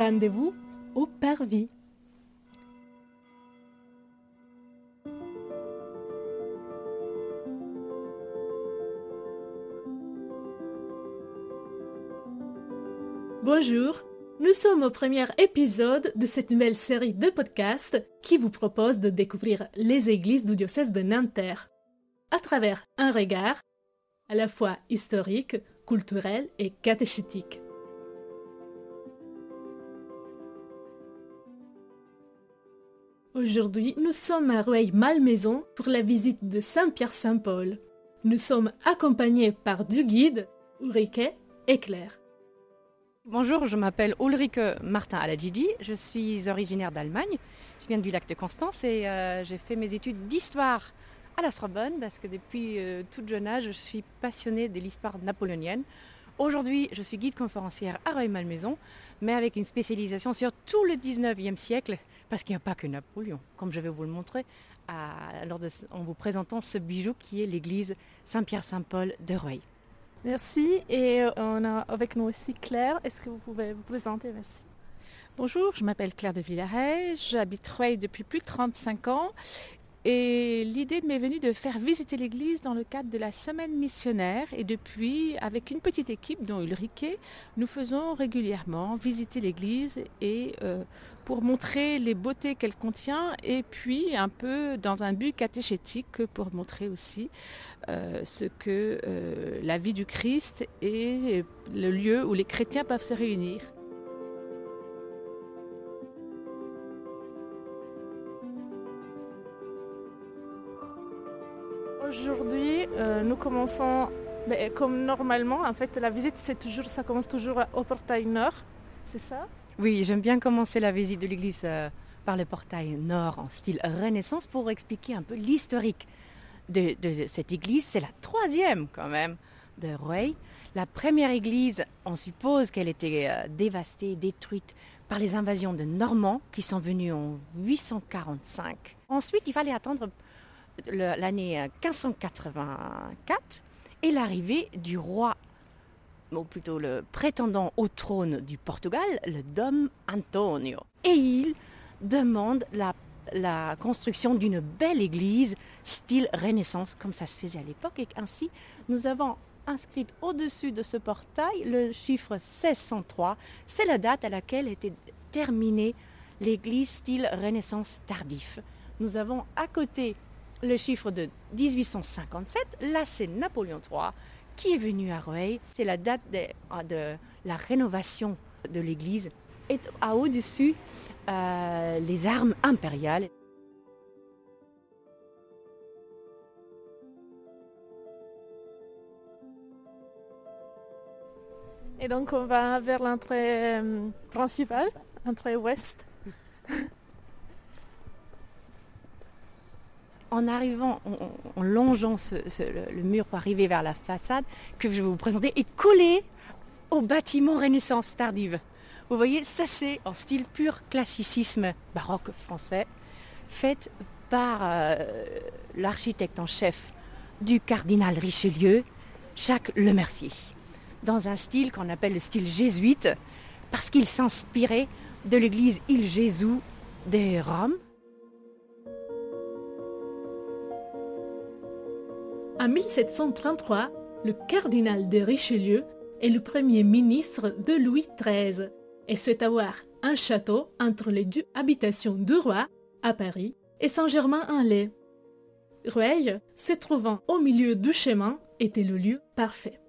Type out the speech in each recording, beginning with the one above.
Rendez-vous au Parvis. Bonjour, nous sommes au premier épisode de cette nouvelle série de podcasts qui vous propose de découvrir les églises du diocèse de Nanterre à travers un regard à la fois historique, culturel et catéchétique. Aujourd'hui, nous sommes à Rueil-Malmaison pour la visite de Saint-Pierre-Saint-Paul. Nous sommes accompagnés par du guide, Ulrike et Claire. Bonjour, je m'appelle Ulrike Martin Aladjidi, je suis originaire d'Allemagne, je viens du lac de Constance et euh, j'ai fait mes études d'histoire à la Sorbonne parce que depuis euh, tout jeune âge, je suis passionnée de l'histoire napoléonienne. Aujourd'hui, je suis guide conférencière à Rueil-Malmaison, mais avec une spécialisation sur tout le 19e siècle, parce qu'il n'y a pas que Napoléon, comme je vais vous le montrer en vous présentant ce bijou qui est l'église Saint-Pierre-Saint-Paul de Rueil. Merci. Et euh, on a avec nous aussi Claire. Est-ce que vous pouvez vous présenter? Merci. Bonjour, je m'appelle Claire de Villaret. J'habite Rueil depuis plus de 35 ans. Et l'idée m'est venue de faire visiter l'église dans le cadre de la semaine missionnaire. Et depuis, avec une petite équipe, dont Ulrike, nous faisons régulièrement visiter l'église et euh, pour montrer les beautés qu'elle contient et puis un peu dans un but catéchétique pour montrer aussi euh, ce que euh, la vie du Christ est le lieu où les chrétiens peuvent se réunir. Aujourd'hui, euh, nous commençons comme normalement. En fait, la visite, c'est toujours, ça commence toujours au portail nord. C'est ça? Oui, j'aime bien commencer la visite de l'église euh, par le portail nord en style Renaissance pour expliquer un peu l'historique de, cette église. C'est la troisième quand même de Rueil. La première église, on suppose qu'elle était euh, dévastée, détruite par les invasions de Normands qui sont venus en 845. Ensuite, il fallait attendre l'année 1584 euh, et l'arrivée du roi, ou plutôt le prétendant au trône du Portugal, le Dom Antonio. Et il demande la, construction d'une belle église style Renaissance, comme ça se faisait à l'époque, et ainsi nous avons inscrit au-dessus de ce portail le chiffre 1603. C'est la date à laquelle était terminée l'église style Renaissance tardif. Nous avons à côté le chiffre de 1857, là c'est Napoléon III qui est venu à Rueil. C'est la date de, la rénovation de l'église. Et à au-dessus, euh, les armes impériales. Et donc on va vers l'entrée euh, principale, l'entrée ouest. En arrivant, en, longeant le, mur pour arriver vers la façade que je vais vous présenter, est collé au bâtiment Renaissance tardive. Vous voyez, ça c'est en style pur classicisme baroque français, fait par euh, l'architecte en chef du cardinal Richelieu, Jacques Lemercier, dans un style qu'on appelle le style jésuite, parce qu'il s'inspirait de l'église Il Jésus de Rome, En 1733, le cardinal de Richelieu est le premier ministre de Louis XIII et souhaite avoir un château entre les deux habitations du roi, à Paris, et Saint-Germain-en-Laye. Rueil, se trouvant au milieu du chemin, était le lieu parfait.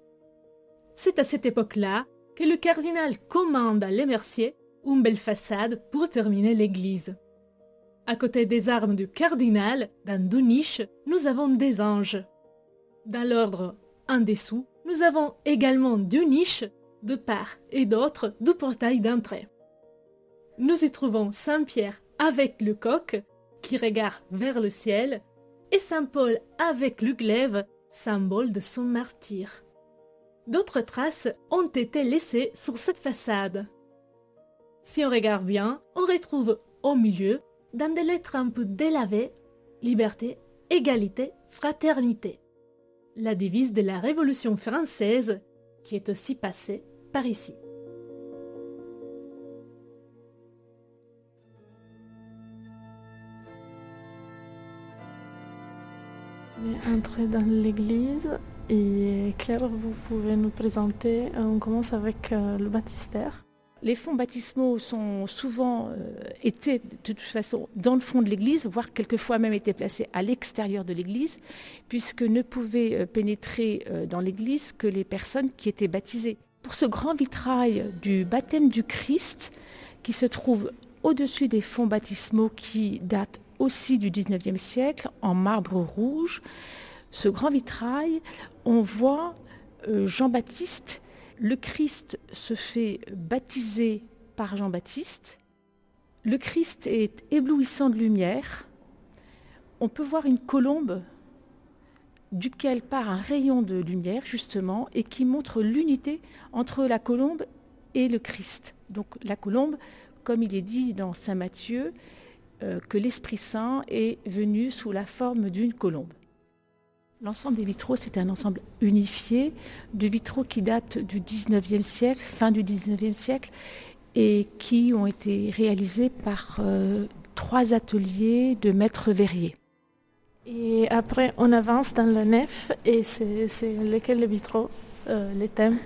C'est à cette époque-là que le cardinal commande à Lemercier une belle façade pour terminer l'église. À côté des armes du cardinal, dans deux niches, nous avons des anges. Dans l'ordre en dessous, nous avons également deux niches de part et d'autre du portail d'entrée. Nous y trouvons Saint Pierre avec le coq qui regarde vers le ciel et Saint Paul avec le glaive, symbole de son martyr. D'autres traces ont été laissées sur cette façade. Si on regarde bien, on retrouve au milieu, dans des lettres un peu délavées, liberté, égalité, fraternité la devise de la Révolution française qui est aussi passée par ici. entrer dans l'église et Claire, vous pouvez nous présenter. Euh, on commence avec euh, le baptistère. Les fonds baptismaux sont souvent euh, étaient de toute façon dans le fond de l'église, voire quelquefois même étaient placés à l'extérieur de l'église, puisque ne pouvaient euh, pénétrer dans l'église que les personnes qui étaient baptisées. Pour ce grand vitrail du baptême du Christ, qui se trouve au-dessus des fonds baptismaux qui datent aussi du 19e siècle, en marbre rouge, ce grand vitrail, on voit euh, Jean-Baptiste, le Christ se fait baptiser par Jean-Baptiste, le Christ est éblouissant de lumière, on peut voir une colombe duquel part un rayon de lumière justement et qui montre l'unité entre la colombe et le Christ. Donc la colombe, comme il est dit dans Saint Matthieu, euh, que l'Esprit Saint est venu sous la forme d'une colombe. L'ensemble des vitraux, c'est un ensemble unifié de vitraux qui datent du 19e siècle, fin du 19e siècle, et qui ont été réalisés par euh, trois ateliers de maîtres verriers. Et après, on avance dans la nef, et c'est lesquels les vitraux, euh, les thèmes?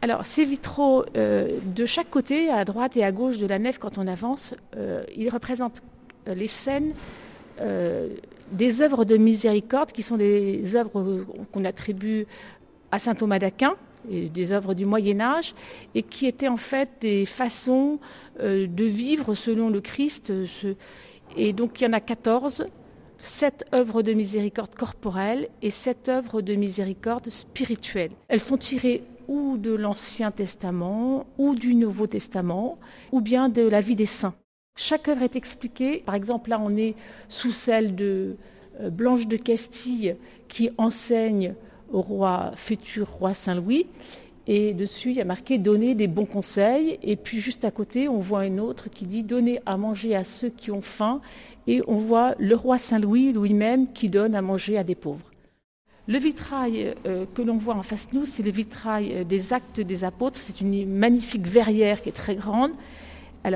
Alors, ces vitraux, euh, de chaque côté, à droite et à gauche de la nef, quand on avance, ils représentent les scènes des œuvres de miséricorde qui sont des œuvres qu'on attribue à saint Thomas d'Aquin, des œuvres du Moyen Âge, et qui étaient en fait des façons euh, de vivre selon le Christ. Et donc il y en a 14, 7 œuvres de miséricorde corporelle et 7 œuvres de miséricorde spirituelle. Elles sont tirées ou de l'Ancien Testament, ou du Nouveau Testament, ou bien de la vie des saints. Chaque œuvre est expliquée. Par exemple, là, on est sous celle de euh, Blanche de Castille qui enseigne au roi futur roi Saint-Louis. Et dessus, il y a marqué donner des bons conseils. Et puis juste à côté, on voit une autre qui dit donner à manger à ceux qui ont faim. Et on voit le roi Saint-Louis lui-même qui donne à manger à des pauvres. Le vitrail euh, que l'on voit en face de nous, c'est le vitrail euh, des actes des apôtres. C'est une magnifique verrière qui est très grande.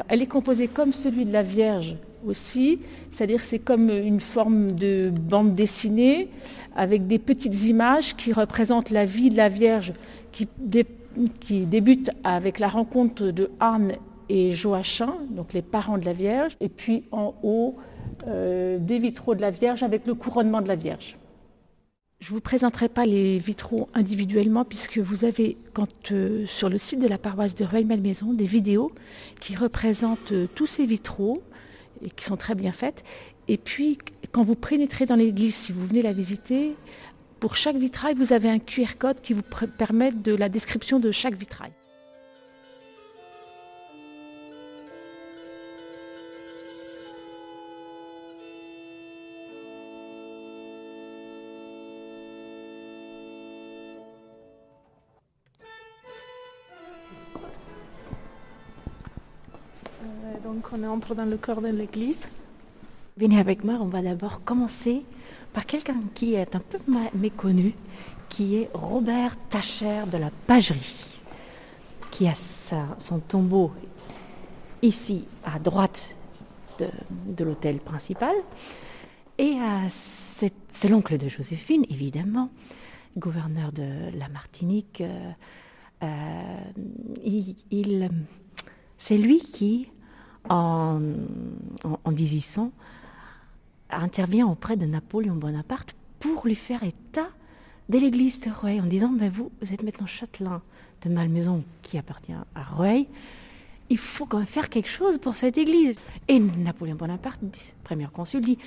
Elle est composée comme celui de la Vierge aussi, c'est-à-dire c'est comme une forme de bande dessinée avec des petites images qui représentent la vie de la Vierge qui, débute avec la rencontre de Anne et Joachim, donc les parents de la Vierge, et puis en haut euh, des vitraux de la Vierge avec le couronnement de la Vierge. Je ne vous présenterai pas les vitraux individuellement puisque vous avez euh, sur le site de la paroisse de Rueil-Malmaison des vidéos qui représentent euh, tous ces vitraux et qui sont très bien faites. Et puis quand vous pénétrez dans l'église, si vous venez la visiter, pour chaque vitrail, vous avez un QR code qui vous permet de la description de chaque vitrail. Donc on entre dans le corps de l'église. Venez avec moi, on va d'abord commencer par quelqu'un qui est un peu méconnu, qui est Robert Tacher de la Pagerie, qui a son tombeau ici à droite de, l'hôtel principal. Et euh, c'est l'oncle de Joséphine, évidemment, gouverneur de la Martinique. Euh, euh, c'est lui qui en, en, 1800, intervient auprès de Napoléon Bonaparte pour lui faire état de l'église de Rueil en disant ben vous, êtes maintenant châtelain de Malmaison qui appartient à Rueil, il faut quand même faire quelque chose pour cette église. Et Napoléon Bonaparte, premier consul, dit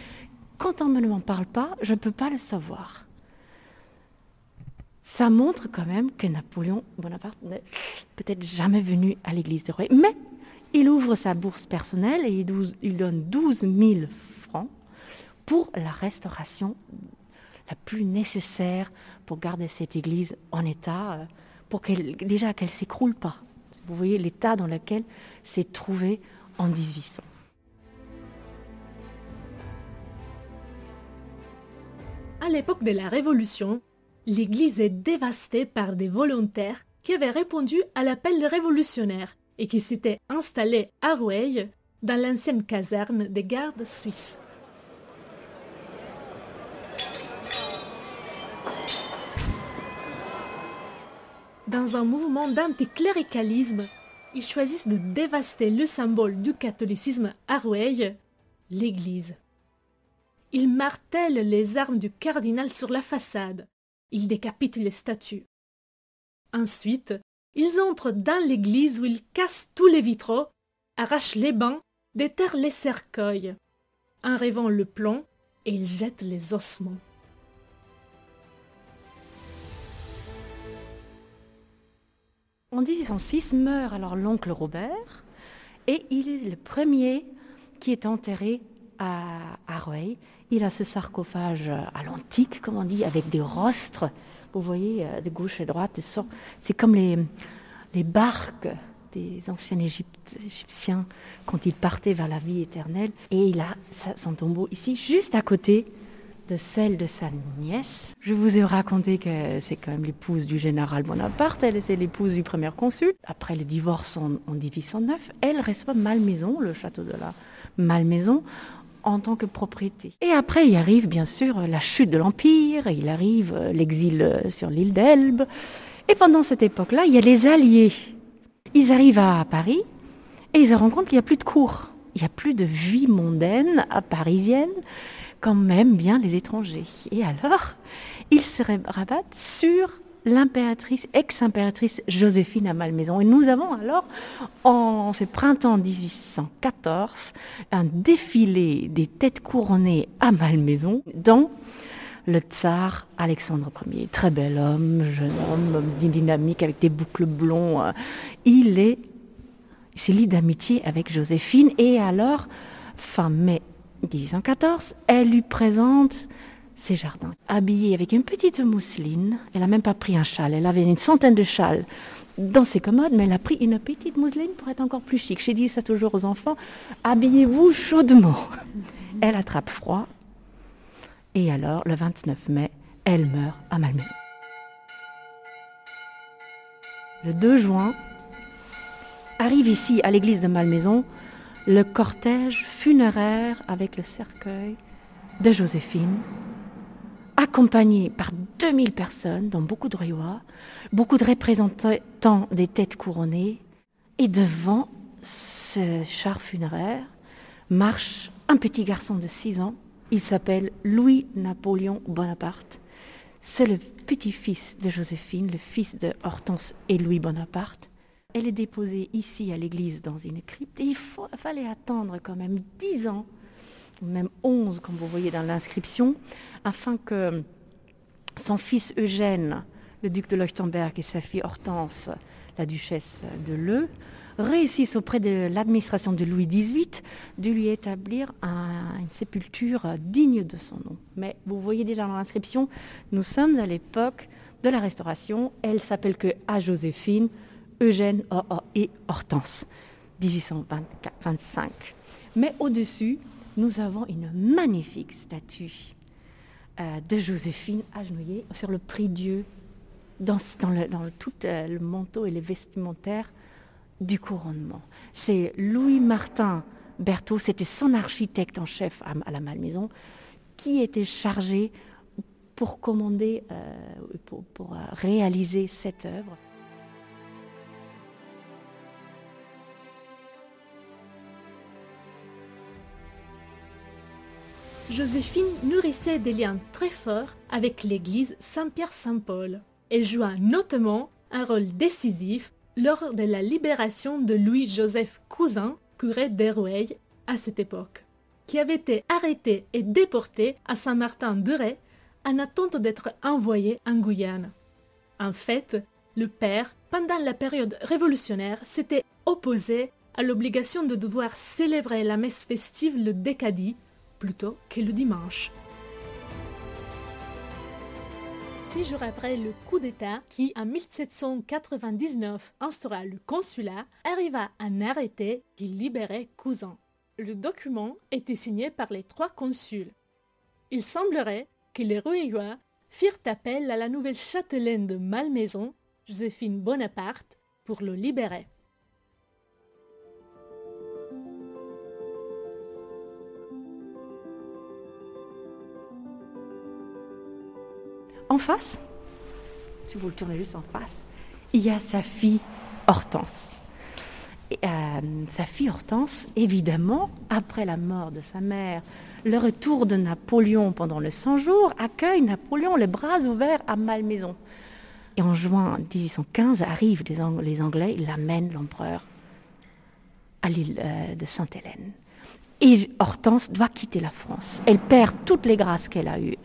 quand on ne m'en parle pas, je ne peux pas le savoir. Ça montre quand même que Napoléon Bonaparte n'est peut-être jamais venu à l'église de Rueil, mais il ouvre sa bourse personnelle et il donne 12 000 francs pour la restauration la plus nécessaire pour garder cette église en état, euh, pour qu'elle déjà qu'elle s'écroule pas. Vous voyez l'état dans lequel s'est trouvée en 1800. À l'époque de la Révolution, l'église est dévastée par des volontaires qui avaient répondu à l'appel des révolutionnaires et qui s'était installé à Rueil, dans l'ancienne caserne des gardes suisses. Dans un mouvement d'anticléricalisme, ils choisissent de dévaster le symbole du catholicisme à Rueil, l'Église. Ils martèlent les armes du cardinal sur la façade. Ils décapitent les statues. Ensuite, ils entrent dans l'église où ils cassent tous les vitraux, arrachent les bancs, déterrent les cercueils. En rêvant le plomb, et ils jettent les ossements. En 1806 meurt alors l'oncle Robert et il est le premier qui est enterré à, à Il a ce sarcophage à l'antique, comme on dit, avec des rostres, vous voyez, euh, de gauche de droite. C'est comme les, les barques des anciens Égyptiens quand ils partaient vers la vie éternelle. Et il a son tombeau ici, juste à côté de celle de sa nièce. Je vous ai raconté que c'est quand même l'épouse du général Bonaparte, elle c'est l'épouse du premier consul. Après le divorce en, 1809, elle reçoit Malmaison, le château de la Malmaison, en tant que propriété. Et après, il arrive bien sûr la chute de l'Empire, il arrive euh, l'exil euh, sur l'île d'Elbe. Et pendant cette époque-là, il y a les Alliés. Ils arrivent à Paris et ils se rendent compte qu'il n'y a plus de cours. Il n'y a plus de vie mondaine à parisienne quand même bien les étrangers. Et alors, ils se rabattent sur l'impératrice, ex-impératrice Joséphine à Malmaison. Et nous avons alors, en ce printemps 1814, un défilé des têtes couronnées à Malmaison, dont le tsar Alexandre Ier. Très bel homme, jeune homme, dynamique avec des boucles blonds. Il est, c'est lit d'amitié avec Joséphine. Et alors, fin mai 1814, elle lui présente ses jardins, habillés avec une petite mousseline. Elle n'a même pas pris un châle, elle avait une centaine de châles dans ses commodes, mais elle a pris une petite mousseline pour être encore plus chic. J'ai dit ça toujours aux enfants, habillez-vous chaudement. Elle attrape froid, et alors, le 29 mai, elle meurt à Malmaison. Le 2 juin, arrive ici à l'église de Malmaison le cortège funéraire avec le cercueil de Joséphine, accompagné par 2000 personnes, dont beaucoup de rois, beaucoup de représentants des têtes couronnées, et devant ce char funéraire marche un petit garçon de 6 ans. Il s'appelle Louis-Napoléon Bonaparte. C'est le petit-fils de Joséphine, le fils de Hortense et Louis Bonaparte. Elle est déposée ici à l'église dans une crypte et il fallait attendre quand même dix ans, ou même onze comme vous voyez dans l'inscription, afin que son fils Eugène, le duc de Leuchtenberg et sa fille Hortense, la duchesse de Leu, réussissent auprès de l'administration de Louis XVIII de lui établir une sépulture digne de son nom. Mais vous voyez déjà dans l'inscription, nous sommes à l'époque de la Restauration. Elle s'appelle que à Joséphine, Eugène et Hortense, 1825. Mais au-dessus, nous avons une magnifique statue euh, de Joséphine agenouillée sur le prie-dieu, dans, dans, tout euh, le manteau et les vestimentaires du couronnement. C'est Louis-Martin Berthaud, c'était son architecte en chef à, la Malmaison, qui était chargé pour commander, euh, pour réaliser cette œuvre. Joséphine nourrissait des liens très forts avec l'église Saint-Pierre-Saint-Paul. Elle joua notamment un rôle décisif lors de la libération de Louis-Joseph Cousin, curé d'Héroueil à cette époque, qui avait été arrêté et déporté à Saint-Martin-de-Ré en attente d'être envoyé en Guyane. En fait, le père, pendant la période révolutionnaire, s'était opposé à l'obligation de devoir célébrer la messe festive le décadie plutôt que le dimanche. Six jours après le coup d'État qui, en 1799, instaura le consulat, arriva un arrêté qui libérait Cousin. Le document était signé par les trois consuls. Il semblerait que les Rouillois firent appel à la nouvelle châtelaine de Malmaison, Joséphine Bonaparte, pour le libérer. En face, si vous le juste en face, il y a sa fille Hortense. Euh, sa fille Hortense, évidemment, après la mort de sa mère, le retour de Napoléon pendant le 100 jours, accueille Napoléon les bras ouverts à Malmaison. Et en juin 1815 arrivent les, Anglais, ils l'amènent l'empereur à l'île euh, de Sainte-Hélène. Et Hortense doit quitter la France. Elle perd toutes les grâces qu'elle a eues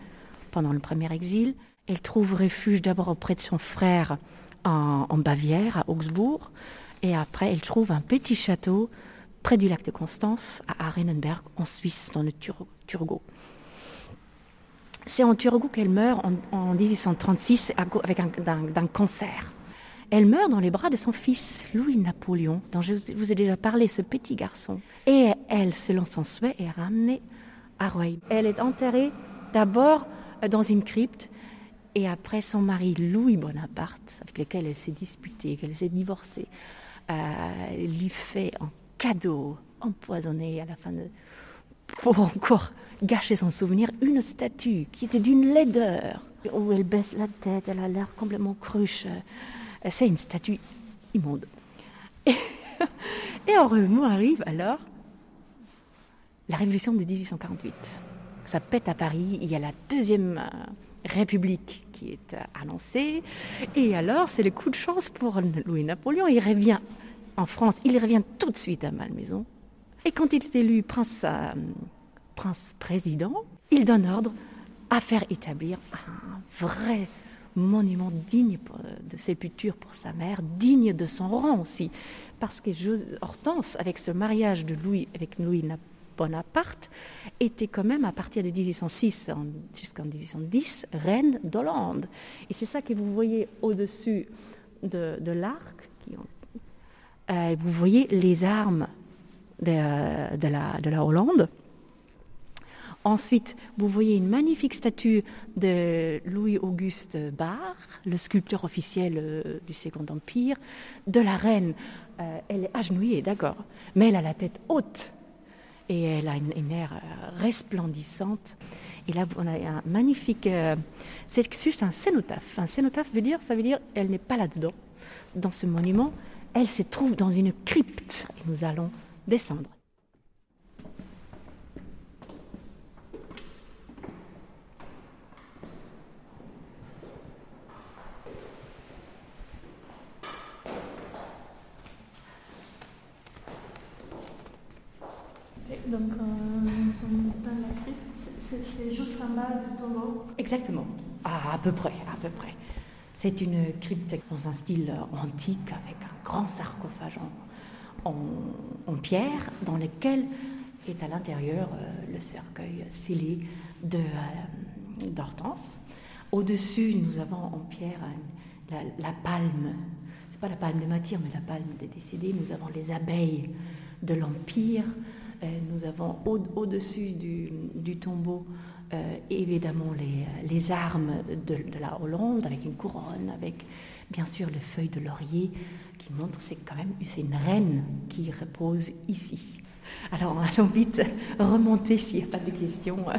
pendant le premier exil. Elle trouve refuge d'abord auprès de son frère en, Bavière, à Augsbourg. Et après, elle trouve un petit château près du lac de Constance, à Arenenberg, en Suisse, dans le Turgot. C'est en Turgot qu'elle meurt en, 1836 avec cancer. Elle meurt dans les bras de son fils, Louis-Napoléon, dont je vous ai déjà parlé, ce petit garçon. Et elle, selon son souhait, est ramenée à Rueil. Elle est enterrée d'abord dans une crypte, et après son mari Louis Bonaparte, avec lequel elle s'est disputée, qu'elle s'est divorcée, euh, lui fait en cadeau empoisonné à la fin de... pour encore gâcher son souvenir, une statue qui était d'une laideur, où elle baisse la tête, elle a l'air complètement cruche. Euh, c'est une statue immonde. Et, heureusement arrive alors la révolution de 1848. Ça pète à Paris, il y a la deuxième euh, république est euh, annoncée, et alors c'est le coup de chance pour Louis-Napoléon, il revient en France, il revient tout de suite à Malmaison. Et quand il est élu prince, euh, prince président, il donne ordre à faire établir un vrai monument digne de sépulture pour sa mère, digne de son rang aussi. Parce que Hortense, avec ce mariage de Louis avec Louis Bonaparte, était quand même, à partir de 1806 jusqu'en 1810, reine d'Hollande. Et c'est ça que vous voyez au-dessus de, l'arc, euh, vous voyez les armes de, la, Hollande. Ensuite, vous voyez une magnifique statue de Louis-Auguste Barre, le sculpteur officiel euh, du Second Empire, de la reine. Euh, elle est agenouillée, d'accord, mais elle a la tête haute et elle a une, air resplendissante. Et là, on a un magnifique. c'est juste un cénotaphe. Un cénotaphe veut dire, ça veut dire, elle n'est pas là-dedans, dans ce monument, elle se trouve dans une crypte nous allons descendre. Donc, euh, nous sommes dans la crypte. C'est Exactement. À peu près, à peu près. C'est une crypte dans un style antique avec un grand sarcophage en, pierre dans lequel est à l'intérieur euh, le cercueil scellé de, euh, d'Hortense. Au-dessus, nous avons en pierre la, palme. C'est pas la palme de matière, mais la palme des décédés. Nous avons les abeilles de l'Empire. Euh, nous avons au, dessus du tombeau euh, évidemment les, les armes de, la Hollande avec une couronne, avec bien sûr les feuilles de laurier qui montrent c'est quand même c'est une reine qui repose ici. Alors allons vite remonter s'il n'y a pas de questions euh,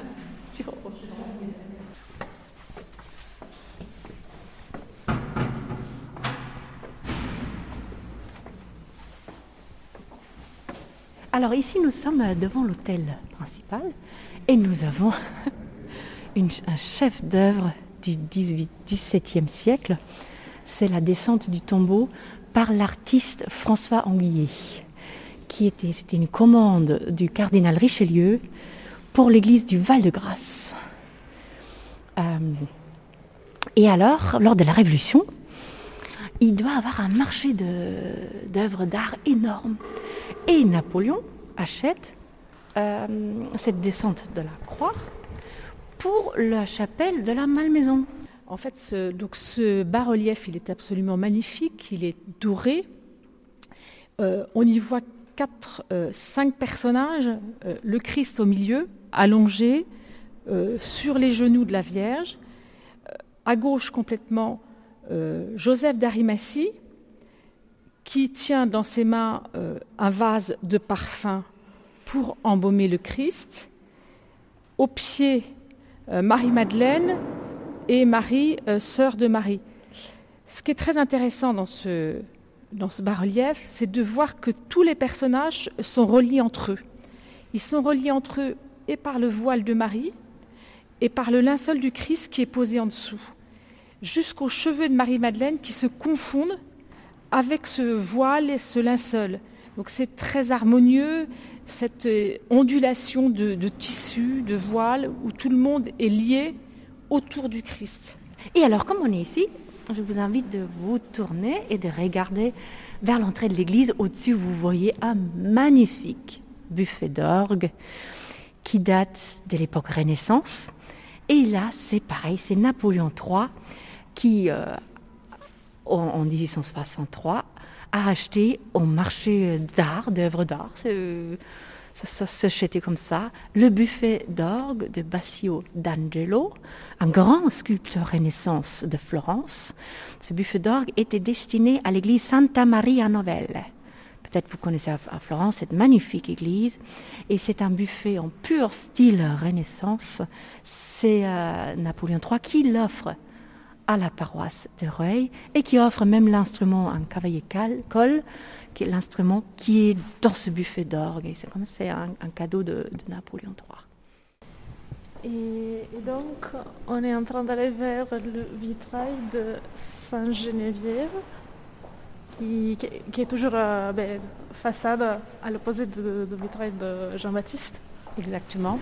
Alors ici, nous sommes devant l'hôtel principal et nous avons un chef d'œuvre du XVIIe siècle. C'est la descente du tombeau par l'artiste François Anguillet, qui était, c'était une commande du cardinal Richelieu pour l'église du Val-de-Grâce. Euh, et alors, lors de la Révolution, il doit avoir un marché d'œuvres d'art énorme. Et Napoléon achète euh, cette descente de la croix pour la chapelle de la Malmaison. En fait, ce, donc ce bas-relief, il est absolument magnifique, il est doré. Euh, on y voit quatre, euh, cinq personnages, le Christ au milieu, allongé sur les genoux de la Vierge, à gauche complètement Joseph d'Arimathie, qui tient dans ses mains un vase de parfum pour embaumer le Christ. Au pied, euh, Marie-Madeleine et Marie, euh, sœur de Marie. Ce qui est très intéressant dans ce, dans ce bas-relief, c'est de voir que tous les personnages sont reliés entre eux. Ils sont reliés entre eux et par le voile de Marie et par le linceul du Christ qui est posé en dessous, jusqu'aux cheveux de Marie-Madeleine qui se confondent avec ce voile et ce linceul. Donc c'est très harmonieux, cette euh, ondulation de, tissu, de voile, où tout le monde est lié autour du Christ. Et alors, comme on est ici, je vous invite de vous tourner et de regarder vers l'entrée de l'église. Au-dessus, vous voyez un magnifique buffet d'orgue qui date de l'époque Renaissance. Et là, c'est pareil, c'est Napoléon III qui, euh, en 1863, a acheté au marché d'art, d'œuvres d'art, ça, s'achetait comme ça, le buffet d'orgue de Bassio d'Angelo, un grand sculpteur renaissance de Florence. Ce buffet d'orgue était destiné à l'église Santa Maria Novelle. Peut-être vous connaissez à Florence cette magnifique église. Et c'est un buffet en pur style Renaissance. C'est euh, Napoléon III qui l'offre à la paroisse de Rueil et qui offre même l'instrument en cavalier col, qui est l'instrument qui est dans ce buffet d'orgue. C'est comme c'est un, cadeau de, Napoléon III. Et, donc, on est en train d'aller vers le vitrail de Sainte-Geneviève, qui, est toujours euh, ben, façade à l'opposé du vitrail de Jean-Baptiste. Exactement.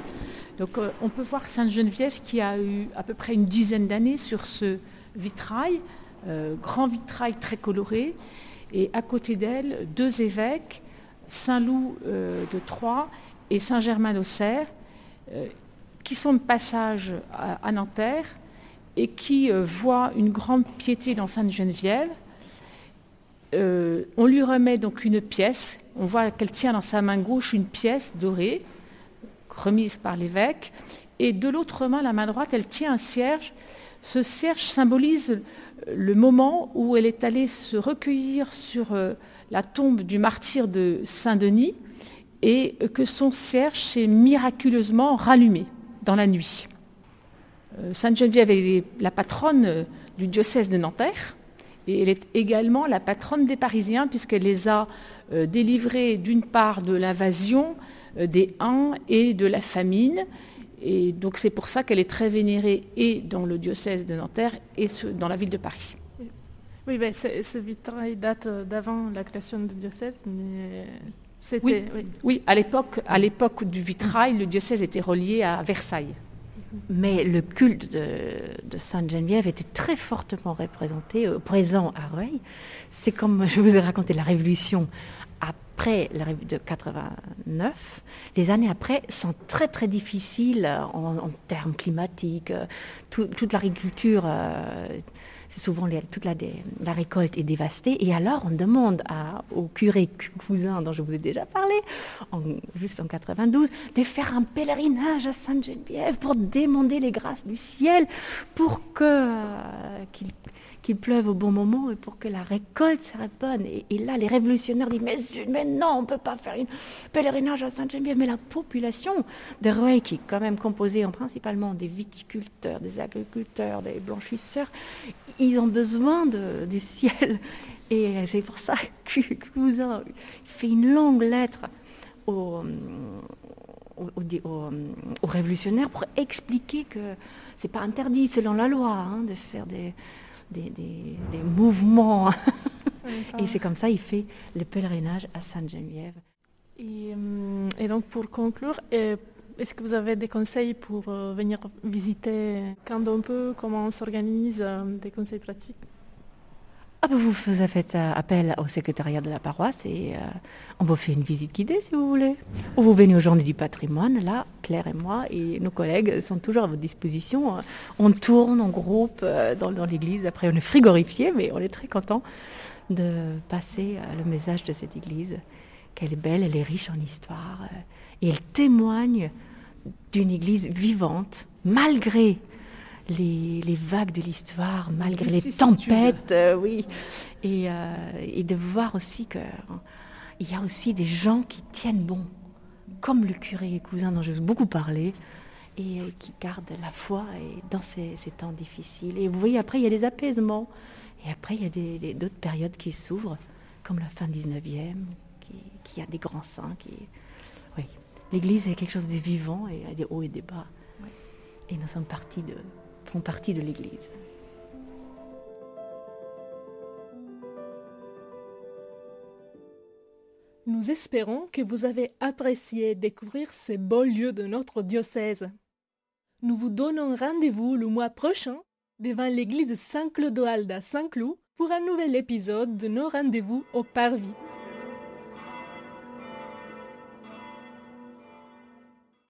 Donc, euh, on peut voir Sainte-Geneviève qui a eu à peu près une dizaine d'années sur ce vitrail, euh, grand vitrail très coloré, et à côté d'elle, deux évêques, Saint-Loup euh, de Troyes et Saint-Germain d'Auxerre, euh, qui sont de passage à, Nanterre et qui voient une grande piété dans Sainte-Geneviève. on lui remet donc une pièce, on voit qu'elle tient dans sa main gauche une pièce dorée, remise par l'évêque, et de l'autre main, la main droite, elle tient un cierge ce cierge symbolise le moment où elle est allée se recueillir sur euh, la tombe du martyr de Saint-Denis et que son cierge s'est miraculeusement rallumé dans la nuit. Euh, Sainte Geneviève est la patronne euh, du diocèse de Nanterre et elle est également la patronne des Parisiens puisqu'elle les a délivrés d'une part de l'invasion des Huns et de la famine et donc c'est pour ça qu'elle est très vénérée et dans le diocèse de Nanterre et dans la ville de Paris. Oui, ben, ce vitrail date d'avant la création du diocèse, mais c'était... Oui, oui. à l'époque, à l'époque du vitrail, le diocèse était relié à Versailles. Mais le culte de, Sainte-Geneviève était très fortement représenté, euh, présent à Rueil. C'est comme je vous ai raconté la Révolution après la de 89, les années après sont très très difficiles en, termes climatiques. toute l'agriculture, euh, souvent toute la, récolte est dévastée. Et alors on demande au curé cousin dont je vous ai déjà parlé, juste en 92, de faire un pèlerinage à Sainte-Geneviève pour demander les grâces du ciel pour que euh, qu'il qu'il pleuve au bon moment et pour que la récolte soit bonne. Et, là, les révolutionnaires disent mais, non, on ne peut pas faire une pèlerinage à Sainte-Geneviève. Mais la population de Rueil, qui est quand même composée en principalement des viticulteurs, des agriculteurs, des blanchisseurs, ils ont besoin du ciel. Et c'est pour ça que Cousin fait une longue lettre aux, révolutionnaires pour expliquer que c'est pas interdit selon la loi hein, de faire des, des, mouvements. et c'est comme ça il fait le pèlerinage à Sainte-Geneviève. Et, euh, donc pour conclure, euh, est-ce que vous avez des conseils pour euh, venir visiter quand on peut, comment on s'organise, des conseils pratiques? Ah, vous, vous faites appel au secrétariat de la paroisse et euh, on vous fait une visite guidée si vous voulez. Ou vous venez aux Journées du patrimoine, là, Claire et moi et nos collègues sont toujours à votre disposition. On tourne en groupe euh, dans, l'église, après on est frigorifié, mais on est très content de passer euh, le message de cette église, qu'elle est belle, elle est riche en histoire, et elle témoigne d'une église vivante, malgré les, vagues de l'histoire, malgré les tempêtes, euh, oui, euh, et, de voir aussi qu'il y a aussi des gens qui tiennent bon, comme le curé et cousin dont je vous beaucoup parlé, et qui gardent la foi et dans ces, temps difficiles. Et vous voyez, après, il y a des apaisements. Et après, il y a d'autres périodes qui s'ouvrent, comme la fin 19e, qui, qui, a des grands saints. Qui, oui. L'Église est quelque chose de vivant et a des hauts et des bas. Et nous sommes partis de, font partie de l'Église. Nous espérons que vous avez apprécié découvrir ces beaux lieux de notre diocèse. Nous vous donnons rendez-vous le mois prochain devant l'église Saint-Clodoald à Saint-Cloud pour un nouvel épisode de nos rendez-vous au Parvis.